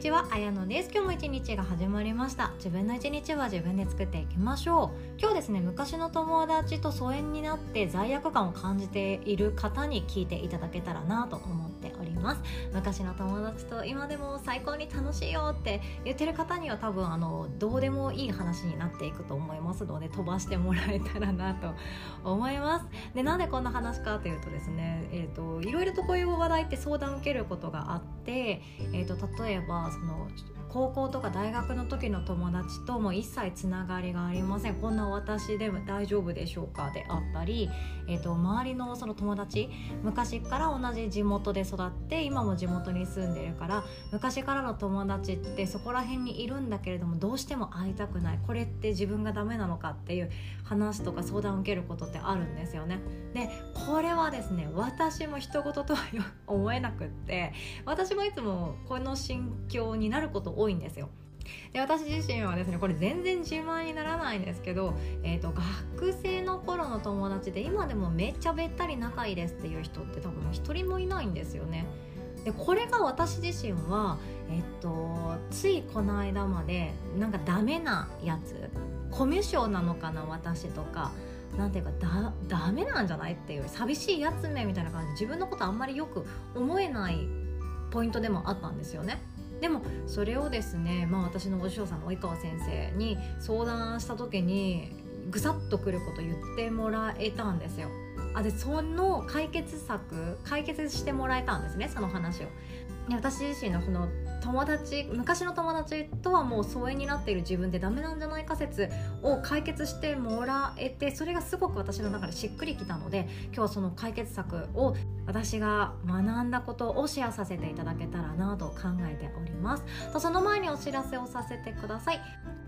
ちは、あやのです。今日も一日が始まりました。自分の一日は自分で作っていきましょう。今日ですね昔の友達と疎遠になって罪悪感を感じている方に聞いていただけたらなと思ってます。昔の友達と今でも最高に楽しいよって言ってる方には多分あのどうでもいい話になっていくと思いますので飛ばしてもらえたらなと思います。でなんでこんな話かというとですねえっ、ー、といろいろとこういう話題って相談を受けることがあってえーと、例えばその高校とか大学の時の友達とも一切つながりがありませんこんな私でも大丈夫でしょうかであったり、えーと、周りのその友達昔から同じ地元で育って今も地元に住んでるから昔からの友達ってそこら辺にいるんだけれどもどうしても会いたくないこれって自分がダメなのかっていう話とか相談を受けることってあるんですよね。でこれはですね私も一言とは思えなくって私もいつもこの心境になること多いんですよ。で私自身はですねこれ全然自慢にならないんですけど、えーと、学生の頃の友達で今でもめっちゃべったり仲いいですっていう人って多分一人もいないんですよね。でこれが私自身は、えっと、ついこの間までなんかダメなやつコミュ障なのかな私とかなんていうかだダメなんじゃないっていう寂しいやつめみたいな感じで自分のことあんまりよく思えないポイントでもあったんですよね。でもそれをですね、まあ、私のお師匠さんの及川先生に相談した時にぐさっとくること言ってもらえたんですよ。あでその解決策解決してもらえたんですねその話を。私自身のその友達昔の友達とはもう疎遠になっている自分でダメなんじゃないか説を解決してもらえてそれがすごく私の中でしっくりきたので今日はその解決策を私が学んだことをシェアさせていただけたらなと考えております。とその前にお知らせをさせてください。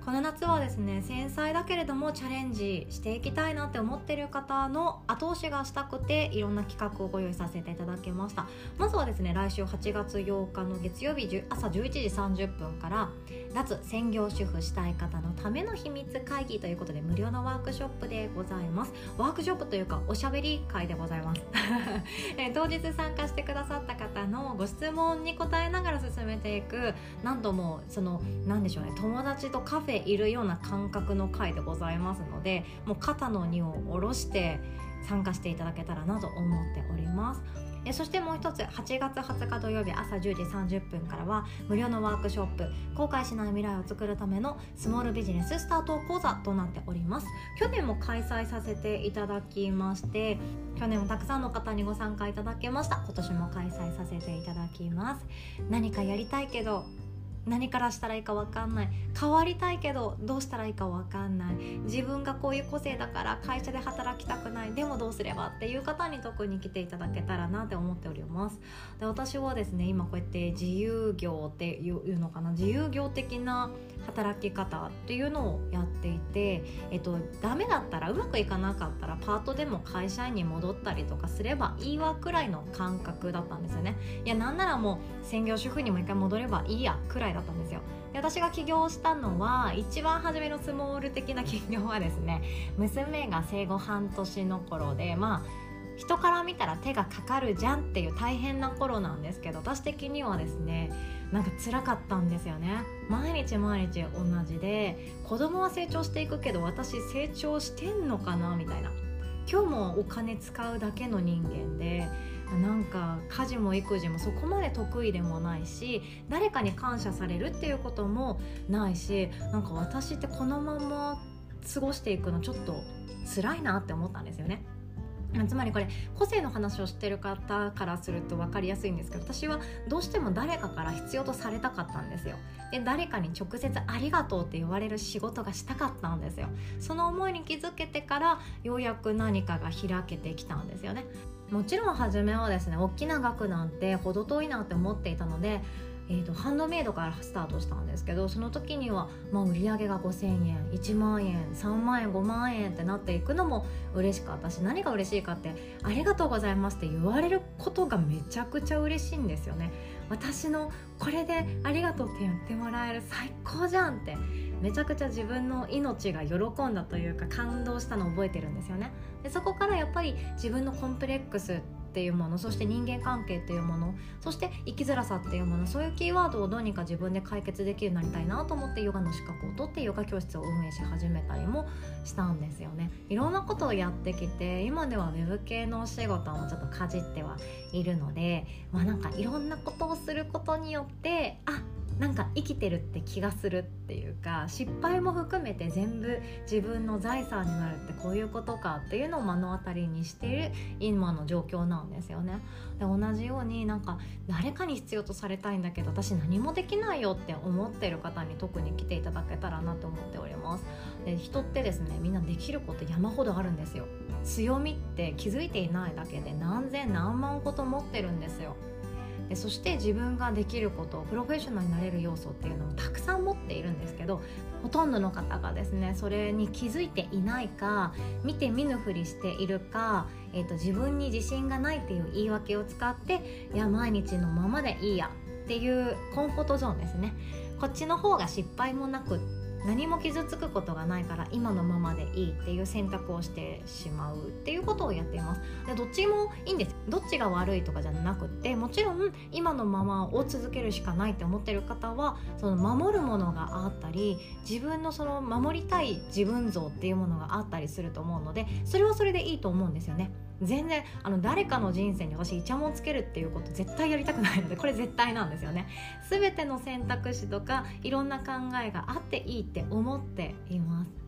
この夏はですね繊細だけれどもチャレンジしていきたいなって思ってる方の後押しがしたくていろんな企画をご用意させていただきました。まずはですね来週8月8日の月曜日朝11時30分から脱専業主婦したい方のための秘密会議ということで無料のワークショップでございます。ワークショップというかおしゃべり会でございます。当日参加してくださった方のご質問に答えながら進めていくなんともその何でしょうね友達とカフェているような感覚の回でございますのでもう肩の荷を下ろして参加していただけたらなと思っております。えそしてもう一つ8月20日土曜日朝10時30分からは無料のワークショップ後悔しない未来を作るためのスモールビジネススタート講座となっております。去年も開催させていただきまして去年もたくさんの方にご参加いただけました。今年も開催させていただきます。何かやりたいけど何からしたらいいか分かんない。変わりたいけどどうしたらいいか分かんない。自分がこういう個性だから会社で働きたくない。でもどうすればっていう方に特に来ていただけたらなって思っております。で私はですね今こうやって自由業っていうのかな。自由業的な働き方っていうのをやっていて、えっと、ダメだったらうまくいかなかったらパートでも会社員に戻ったりとかすればいいわくらいの感覚だったんですよね。いやなんならもう専業主婦にも一回戻ればいいやくらいだったんですよ。で私が起業したのは一番初めのスモール的な起業はですね 娘が生後半年の頃でまあ人から見たら手がかかるじゃんっていう大変な頃なんですけど私的にはですねなんか辛かったんですよね。毎日毎日同じで子供は成長していくけど私成長してんのかなみたいな。今日もお金使うだけの人間でなんか家事も育児もそこまで得意でもないし誰かに感謝されるっていうこともないしなんか私ってこのまま過ごしていくのちょっと辛いなって思ったんですよね。つまりこれ個性の話をしてる方からすると分かりやすいんですけど私はどうしても誰かから必要とされたかったんですよ。で誰かに直接ありがとうって言われる仕事がしたかったんですよ。その思いに気づけてからようやく何かが開けてきたんですよね。もちろん初めはですね大きな額なんて程遠いなって思っていたのでえーと、ハンドメイドからスタートしたんですけどその時には、まあ、売り上げが5,000円1万円3万円5万円ってなっていくのも嬉しかったし何が嬉しいかって「ありがとうございます」って言われることがめちゃくちゃ嬉しいんですよね。私のこれでありがとうって言ってもらえる最高じゃんってめちゃくちゃ自分の命が喜んだというか感動したのを覚えてるんですよねでそこからやっぱり自分のコンプレックスっていうものそして人間関係っていうものそして生きづらさっていうものそういうキーワードをどうにか自分で解決できるようになりたいなと思ってヨガの資格を取ってヨガ教室を運営し始めたりもしたんですよね。いろんなことをやってきて今ではウェブ系のお仕事もちょっとかじってはいるのでまあなんかいろんなことをすることによってあなんか生きてるって気がするっていうか失敗も含めて全部自分の財産になるってこういうことかっていうのを目の当たりにしている今の状況なんですよね。で同じようになんか誰かに必要とされたいんだけど私何もできないよって思ってる方に特に来ていただけたらなと思っております。で人ってですねみんなできること山ほどあるんですよ。強みって気づいていないだけで何千何万こと持ってるんですよ。そして自分ができることプロフェッショナルになれる要素っていうのもたくさん持っているんですけどほとんどの方がですねそれに気づいていないか見て見ぬふりしているか、えーと、自分に自信がないっていう言い訳を使っていや毎日のままでいいやっていうコンフォートゾーンですね。こっちの方が失敗もなく何も傷つくことがないから今のままでいいっていう選択をしてしまうっていうことをやっています。でどっちもいいんですどっちが悪いとかじゃなくってもちろん今のままを続けるしかないって思ってる方はその守るものがあったり自分のその守りたい自分像っていうものがあったりすると思うのでそれはそれでいいと思うんですよね。全然あの誰かの人生に私イチャモンつけるっていうこと絶対やりたくないので これ絶対なんですよね。全ての選択肢とかいろんな考えがあっていいって思っています。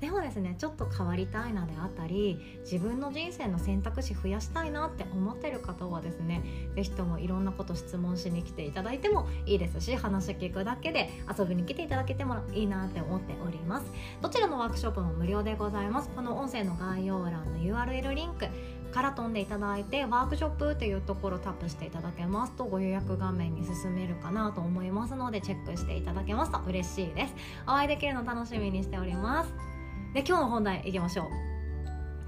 でもですねちょっと変わりたいなであったり自分の人生の選択肢増やしたいなって思ってる方はですね是非ともいろんなこと質問しに来ていただいてもいいですし話聞くだけで遊びに来ていただけてもいいなって思っております。どちらのワークショップも無料でございます。この音声の概要欄の URL リンクから飛んでいただいてワークショップというところをタップしていただけますとご予約画面に進めるかなと思いますのでチェックしていただけますと嬉しいです。お会いできるの楽しみにしております。で今日の本題いきましょう。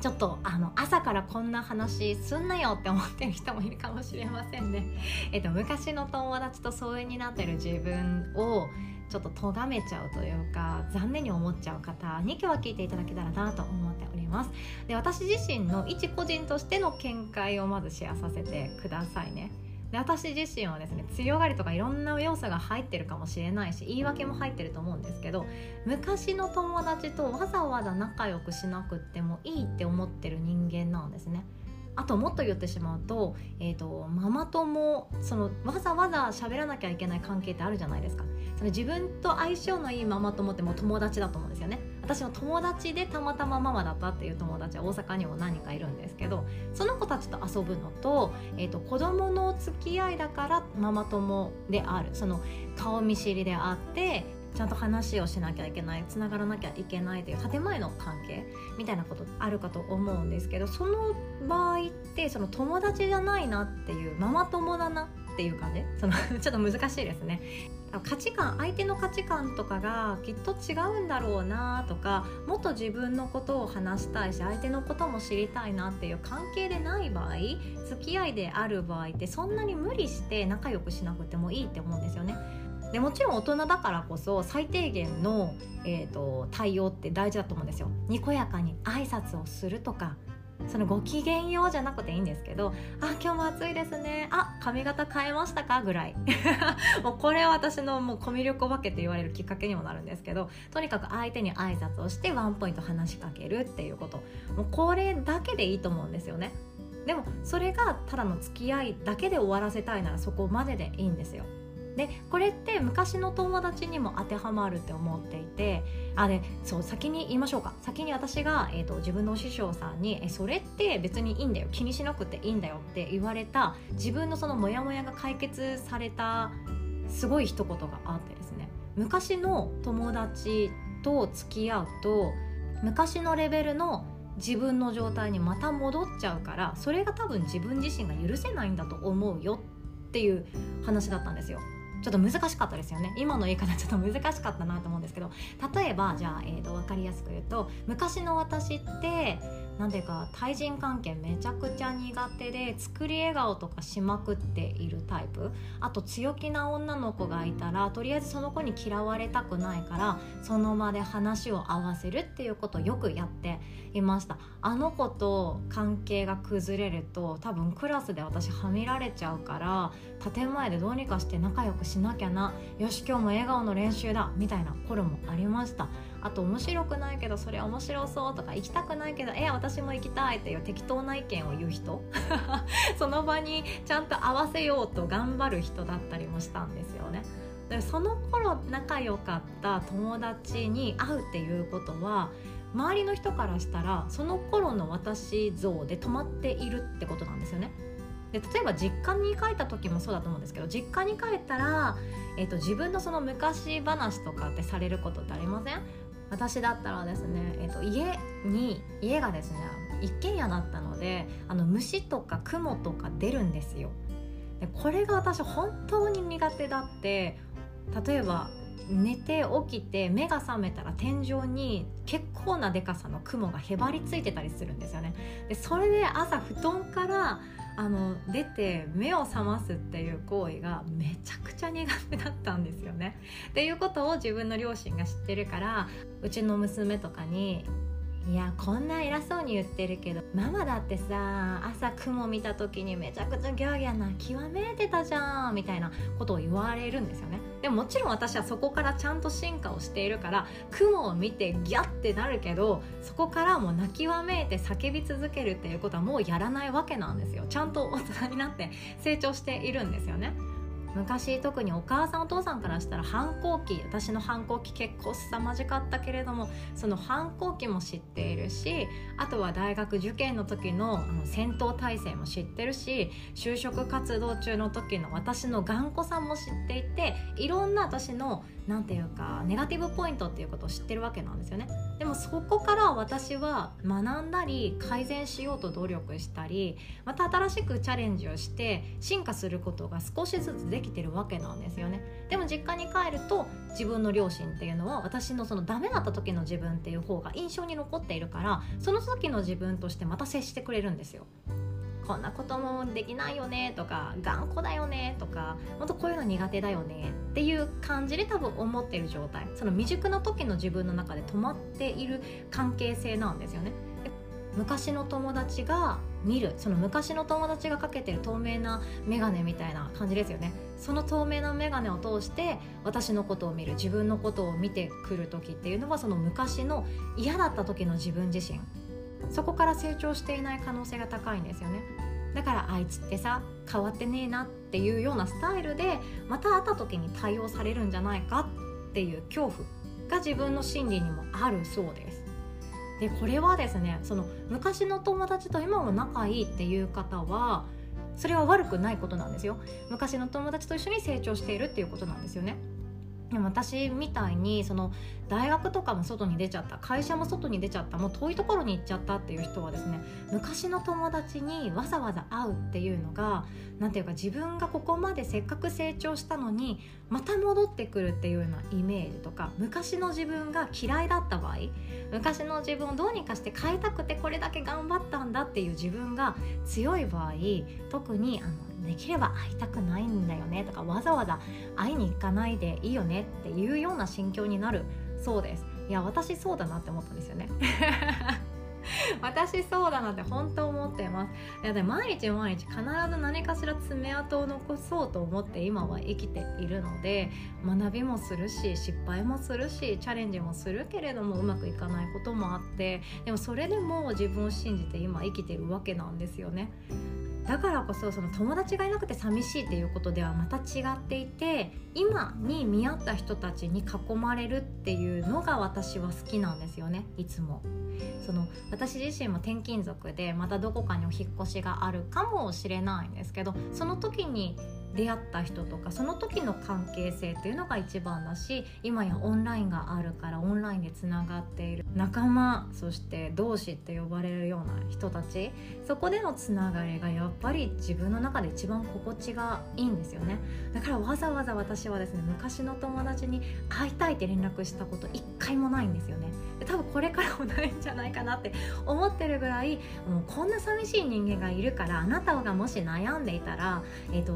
ちょっとあの朝からこんな話すんなよって思ってる人もいるかもしれませんね。えっと、昔の友達と疎遠になってる自分をちょっと咎めちゃうというか残念に思っちゃう方に今日は聞いていただけたらなと思っております。で私自身の一個人としての見解をまずシェアさせてくださいね。で私自身はですね強がりとかいろんな要素が入ってるかもしれないし言い訳も入ってると思うんですけど昔の友達とわざわざ仲良くしなくってもいいって思ってる人間なんですね。あともっと言ってしまうと,、えーと、ママ友そのわざわざ喋らなきゃいけない関係ってあるじゃないですか。その自分と相性のいいママ友ってもう友達だと思うんですよね。私の友達でたまたまママだったっていう友達は大阪にも何人かいるんですけどその子たちと遊ぶのと,、えーと、子供の付き合いだからママ友である。その顔見知りであってちゃんと話をしなきゃいけないつながらなきゃいけないという建前の関係みたいなことあるかと思うんですけどその場合ってその友達じゃないなっていうママ友だなっていう感じ？その ちょっと難しいですね価値観相手の価値観とかがきっと違うんだろうなとかもっと自分のことを話したいし相手のことも知りたいなっていう関係でない場合付き合いである場合ってそんなに無理して仲良くしなくてもいいって思うんですよね。でもちろん大人だからこそ最低限の、えーと、対応って大事だと思うんですよ。にこやかに挨拶をするとかそのご機嫌ようじゃなくていいんですけど「あ今日も暑いですね。あ髪型変えましたか?」ぐらい。もうこれは私のもうコミュ力お化けって言われるきっかけにもなるんですけどとにかく相手に挨拶をしてワンポイント話しかけるっていうこと。もうこれだけでいいと思うんですよね。でもそれがただの付き合いだけで終わらせたいならそこまででいいんですよ。でこれって昔の友達にも当てはまるって思っていてあでそう先に言いましょうか。先に私が、えーと、自分の師匠さんにえ「それって別にいいんだよ。気にしなくていいんだよ」って言われた自分のそのモヤモヤが解決されたすごい一言があってですね。昔の友達と付き合うと昔のレベルの自分の状態にまた戻っちゃうからそれが多分自分自身が許せないんだと思うよっていう話だったんですよ。ちょっと難しかったですよね。今の言い方ちょっと難しかったなと思うんですけど。例えばじゃあ、えーと、分かりやすく言うと昔の私ってなんていうか対人関係めちゃくちゃ苦手で作り笑顔とかしまくっているタイプ。あと強気な女の子がいたらとりあえずその子に嫌われたくないからその場で話を合わせるっていうことをよくやっていました。あの子と関係が崩れると多分クラスで私はみられちゃうから建前でどうにかして仲良くしなきゃな。よし今日も笑顔の練習だ。みたいな頃もありました。あと面白くないけどそれ面白そうとか行きたくないけどえ私も行きたいっていう適当な意見を言う人 その場にちゃんと合わせようと頑張る人だったりもしたんですよね。でその頃仲良かった友達に会うっていうことは周りの人からしたらその頃の私像で止まっているってことなんですよね。で例えば実家に帰った時もそうだと思うんですけど実家に帰ったら、えーと、自分のその昔話とかってされることってありません？私だったらですね、えーと、家に家がですね一軒家だったのであの虫とか雲とか出るんですよ。でこれが私本当に苦手だって例えば寝て起きて目が覚めたら天井に結構なでかさの雲がへばりついてたりするんですよね。でそれで朝布団からあの出て目を覚ますっていう行為がめちゃくちゃ苦手だったんですよね。っていうことを自分の両親が知ってるからうちの娘とかにいやこんな偉そうに言ってるけどママだってさ朝雲見た時にめちゃくちゃギャーギャーな極めてたじゃんみたいなことを言われるんですよね。でももちろん私はそこからちゃんと進化をしているから雲を見てギャッてなるけどそこからもう泣きわめいて叫び続けるっていうことはもうやらないわけなんですよ。ちゃんと大人になって成長しているんですよね。昔特にお母さんお父さんからしたら反抗期私の反抗期結構凄まじかったけれどもその反抗期も知っているしあとは大学受験の時のあの戦闘態勢も知ってるし就職活動中の時の私の頑固さも知っていていろんな私の何て言うかネガティブポイントっていうことを知ってるわけなんですよね。でもそこから私は学んだり改善しようと努力したりまた新しくチャレンジをして進化することが少しずつでできてるわけなんですよね。でも実家に帰ると自分の両親っていうのは私のそのダメだった時の自分っていう方が印象に残っているからその時の自分としてまた接してくれるんですよ。こんなこともできないよねとか頑固だよねとかもっとこういうの苦手だよねっていう感じで多分思ってる状態。その未熟な時の自分の中で止まっている関係性なんですよね。昔の友達が見るその昔の友達がかけてる透明な眼鏡みたいな感じですよね。その透明な眼鏡を通して私のことを見る自分のことを見てくる時っていうのはその昔の嫌だった時の自分自身。そこから成長していない可能性が高いんですよね。だからあいつってさ変わってねえなっていうようなスタイルでまた会った時に対応されるんじゃないかっていう恐怖が自分の心理にもあるそうです。でこれはですねその昔の友達と今も仲いいっていう方はそれは悪くないことなんですよ。昔の友達と一緒に成長しているっていうことなんですよね。でも私みたいにその大学とかも外に出ちゃった会社も外に出ちゃったもう遠いところに行っちゃったっていう人はですね昔の友達にわざわざ会うっていうのが何ていうか自分がここまでせっかく成長したのにまた戻ってくるっていうようなイメージとか昔の自分が嫌いだった場合昔の自分をどうにかして変えたくてこれだけ頑張ったんだっていう自分が強い場合特にあのできれば会いたくないんだよねとかわざわざ会いに行かないでいいよねっていうような心境になるそうです。いや私そうだなって思ったんですよね。私そうだなって本当思ってます。いやで毎日毎日必ず何かしら爪痕を残そうと思って今は生きているので学びもするし失敗もするしチャレンジもするけれどもうまくいかないこともあってでもそれでも自分を信じて今生きてるわけなんですよね。だからこそその友達がいなくて寂しいっていうことではまた違っていて今に見合った人たちに囲まれるっていうのが私は好きなんですよねいつも。その私自身も転勤族でまたどこかにお引越しがあるかもしれないんですけどその時に出会った人とかその時の関係性っていうのが一番だし今やオンラインがあるからオンラインでつながっている仲間そして同志って呼ばれるような人たちそこでのつながりがやっぱり自分の中で一番心地がいいんですよね。だからわざわざ私はですね昔の友達に会いたいって連絡したこと一回もないんですよね。多分これからもないんじゃないかなって思ってるぐらいもうこんな寂しい人間がいるからあなたがもし悩んでいたら、えーと、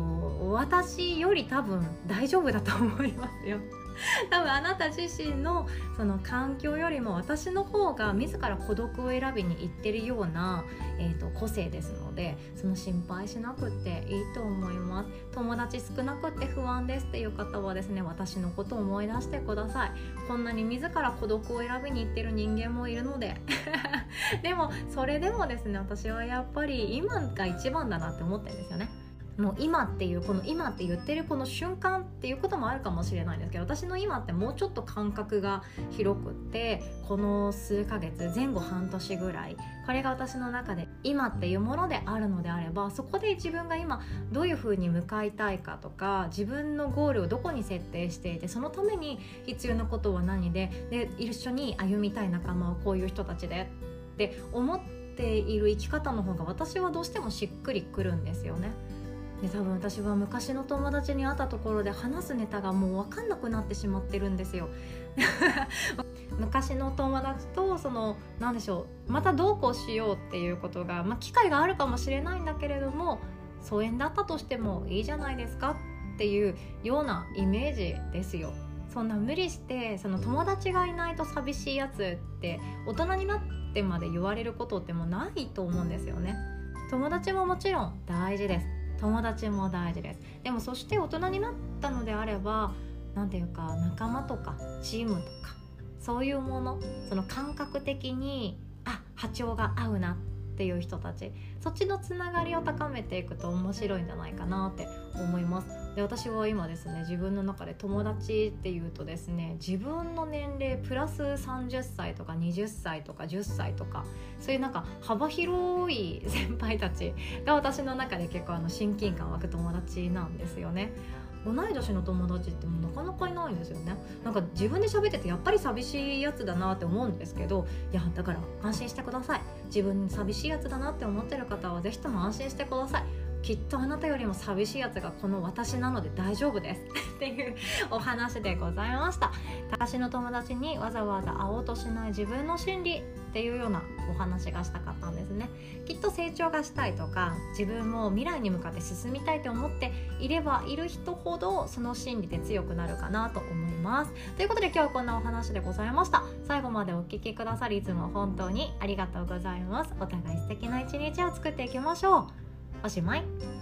私より多分大丈夫だと思いますよ。多分あなた自身のその環境よりも私の方が自ら孤独を選びに行ってるような、えーと、個性ですのでその心配しなくていいと思います。友達少なくって不安ですっていう方はですね私のことを思い出してください。こんなに自ら孤独を選びに行ってる人間もいるので。でもそれでもですね私はやっぱり今が一番だなって思ってるんですよね。もう今っていうこの今って言ってるこの瞬間っていうこともあるかもしれないんですけど私の今ってもうちょっと感覚が広くってこの数ヶ月前後半年ぐらいこれが私の中で今っていうものであるのであればそこで自分が今どういうふうに向かいたいかとか自分のゴールをどこに設定していてそのために必要なことは何でで一緒に歩みたい仲間はこういう人たちでって思っている生き方の方が私はどうしてもしっくりくるんですよね。で多分私は昔の友達に会ったところで話すネタがもう分かんなくなってしまってるんですよ 昔の友達とその何でしょうまたどうこうしようっていうことが、まあ、機会があるかもしれないんだけれども疎遠だったとしてもいいじゃないですかっていうようなイメージですよ。そんな無理してその友達がいないと寂しいやつって大人になってまで言われることってもうないと思うんですよね。友達ももちろん大事です友達も大事です。でもそして大人になったのであれば何て言うか仲間とかチームとかそういうものその感覚的にあ波長が合うなっていう人たちそっちのつながりを高めていくと面白いんじゃないかなって思います。で私は今ですね自分の中で友達っていうとですね自分の年齢プラス30歳とか20歳とか10歳とかそういうなんか幅広い先輩たち が私の中で結構あの親近感湧く友達なんですよね。同い年の友達ってもうなかなかいないんですよね。なんか自分で喋っててやっぱり寂しいやつだなって思うんですけどいやだから安心してください。自分寂しいやつだなって思ってる方は是非とも安心してください。きっとあなたよりも寂しいやつがこの私なので大丈夫です。っていうお話でございました。私の友達にわざわざ会おうとしない自分の心理っていうようなお話がしたかったんですね。きっと成長がしたいとか自分も未来に向かって進みたいと思っていればいる人ほどその心理で強くなるかなと思います。ということで今日はこんなお話でございました。最後までお聴きくださりいつも本当にありがとうございます。お互い素敵な一日を作っていきましょう。おしまい。